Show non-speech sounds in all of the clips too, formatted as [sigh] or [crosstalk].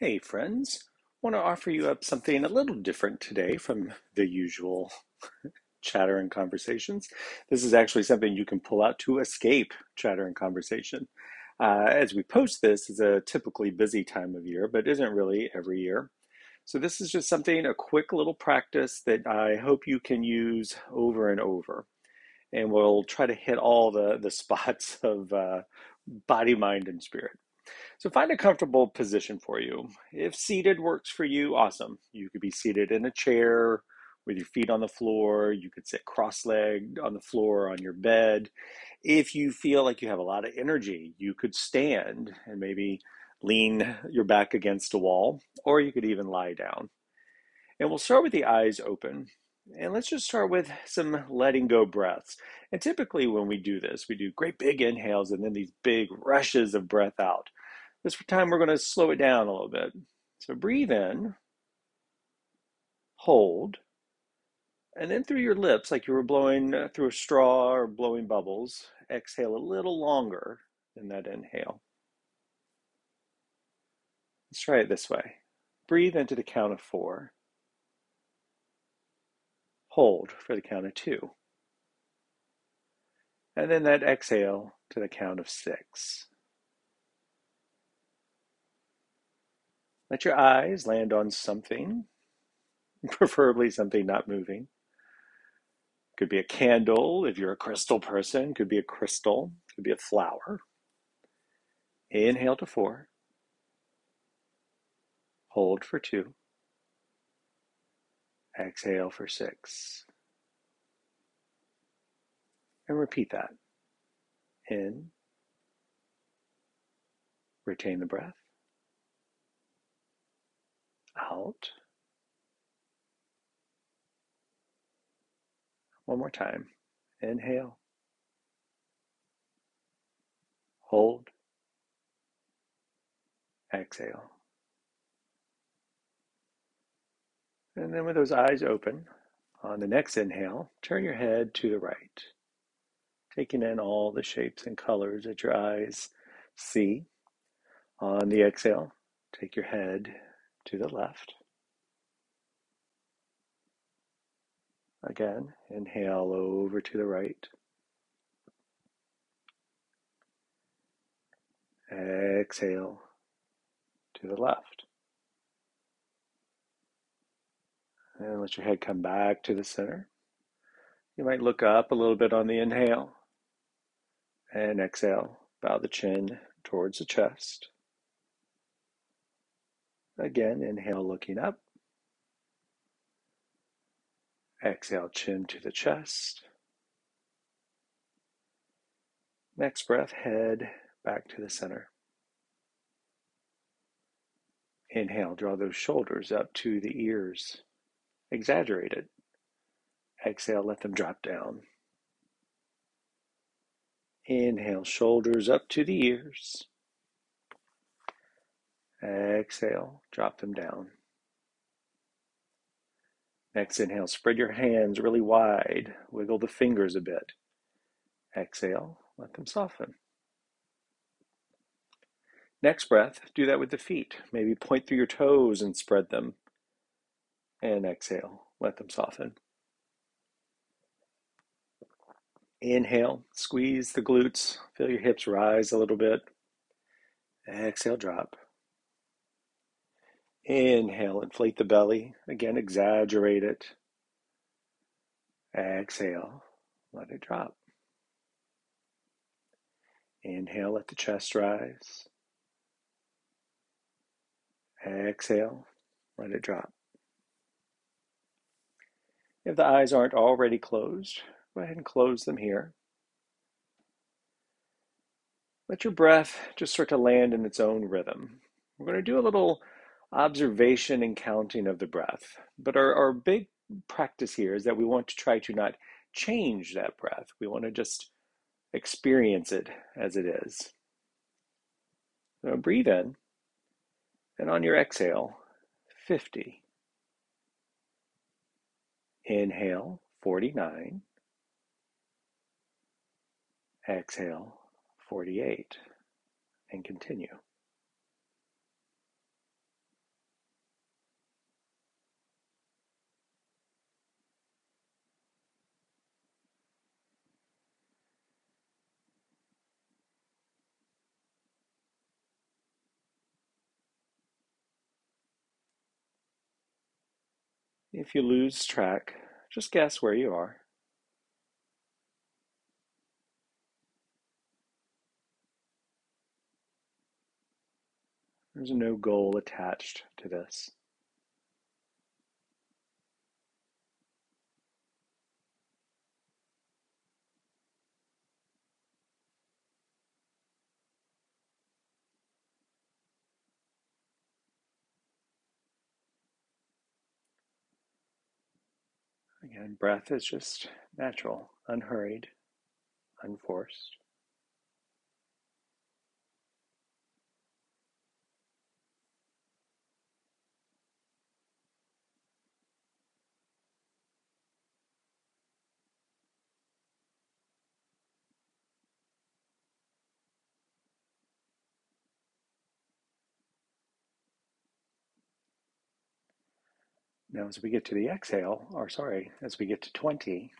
Hey, friends. want to offer you up something a little different today from the usual [laughs] chatter and conversations. This is actually something you can pull out to escape chatter and conversation. Uh, as we post this, is a typically busy time of year, but isn't really every year. So this is just something, a quick little practice that I hope you can use over and over. And we'll try to hit all the, the [laughs] spots of uh, body, mind, and spirit. So find a comfortable position for you. If seated works for you, awesome. You could be seated in a chair with your feet on the floor. You could sit cross legged on the floor on your bed. If you feel like you have a lot of energy, you could stand and maybe lean your back against a wall, or you could even lie down. And we'll start with the eyes open. And let's just start with some letting go breaths. And typically, when we do this, we do great big inhales and then these big rushes of breath out. This time we're going to slow it down a little bit. So breathe in, hold, and then through your lips, like you were blowing uh, through a straw or blowing bubbles, exhale a little longer than that inhale. Let's try it this way. Breathe into the count of four. Hold for the count of two. And then that exhale to the count of six. Let your eyes land on something, [laughs] preferably something not moving. Could be a candle if you're a crystal person, could be a crystal, could be a flower. Inhale to four. Hold for two. Exhale for six. And repeat that. In. Retain the breath out. One more time. Inhale. Hold. Exhale. And then with those eyes open, on the next inhale, turn your head to the right, taking in all the shapes and colors that your eyes see. On the exhale, take your head to the left. Again, inhale over to the right. Exhale to the left. And let your head come back to the center. You might look up a little bit on the inhale and exhale. Bow the chin towards the chest. Again, inhale, looking up. Exhale, chin to the chest. Next breath, head back to the center. Inhale, draw those shoulders up to the ears. Exaggerate it. Exhale, let them drop down. Inhale, shoulders up to the ears. Exhale, drop them down. Next inhale, spread your hands really wide, wiggle the fingers a bit. Exhale, let them soften. Next breath, do that with the feet. Maybe point through your toes and spread them. And exhale, let them soften. Inhale, squeeze the glutes, feel your hips rise a little bit. Exhale, drop. Inhale, inflate the belly. Again, exaggerate it. Exhale, let it drop. Inhale, let the chest rise. Exhale, let it drop. If the eyes aren't already closed, go ahead and close them here. Let your breath just start to land in its own rhythm. We're going to do a little observation and counting of the breath. But our, our big practice here is that we want to try to not change that breath. We want to just experience it as it is. So breathe in, and on your exhale, 50. Inhale, 49. Exhale, 48. And continue. If you lose track, just guess where you are. There's no goal attached to this. Again, breath is just natural, unhurried, unforced. Now, as we get to the exhale, or sorry, as we get to 20,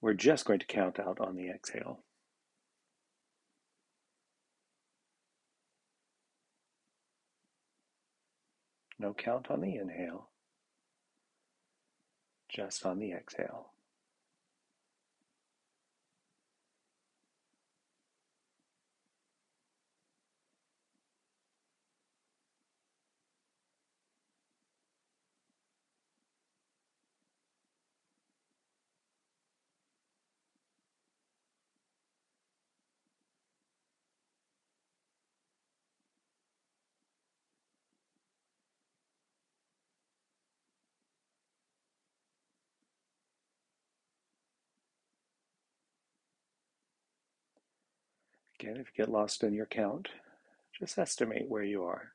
we're just going to count out on the exhale. No count on the inhale, just on the exhale. Again, if you get lost in your count, just estimate where you are.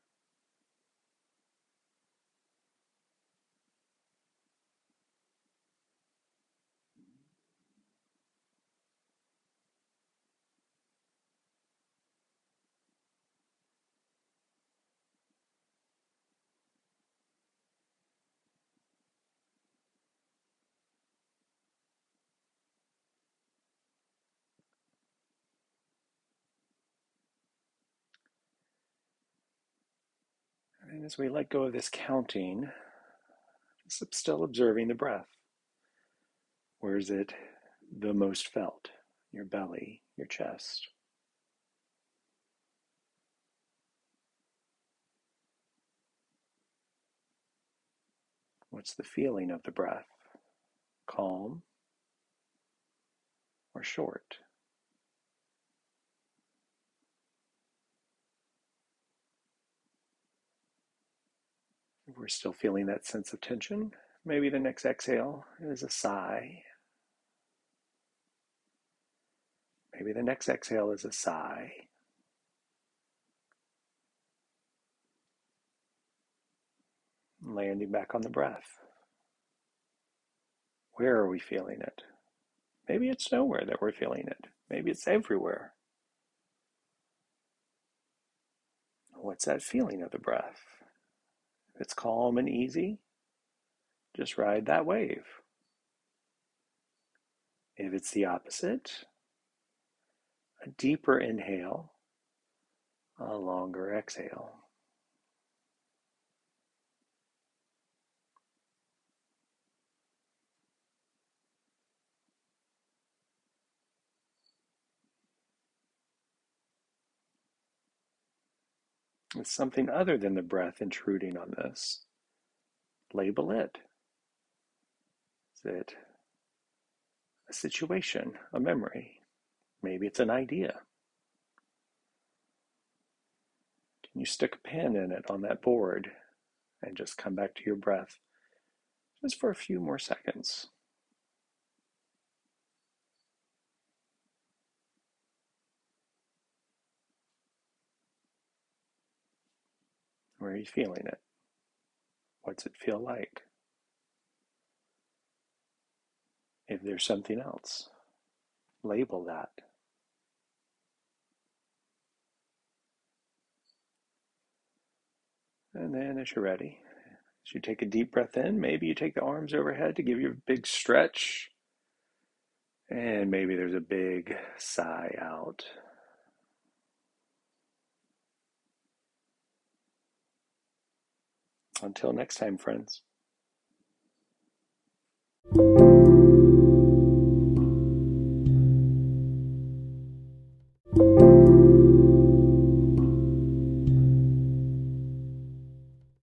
And as we let go of this counting, just still observing the breath. Where is it the most felt? Your belly, your chest. What's the feeling of the breath? Calm or short? We're still feeling that sense of tension, maybe the next exhale is a sigh. Maybe the next exhale is a sigh. Landing back on the breath. Where are we feeling it? Maybe it's nowhere that we're feeling it. Maybe it's everywhere. What's that feeling of the breath? If it's calm and easy, just ride that wave. If it's the opposite, a deeper inhale, a longer exhale. It's something other than the breath intruding on this. Label it. Is it a situation, a memory? Maybe it's an idea. Can you stick a pen in it on that board and just come back to your breath just for a few more seconds? Where are you feeling it? What's it feel like? If there's something else, label that. And then, as you're ready, as you take a deep breath in, maybe you take the arms overhead to give you a big stretch. And maybe there's a big sigh out. Until next time, friends.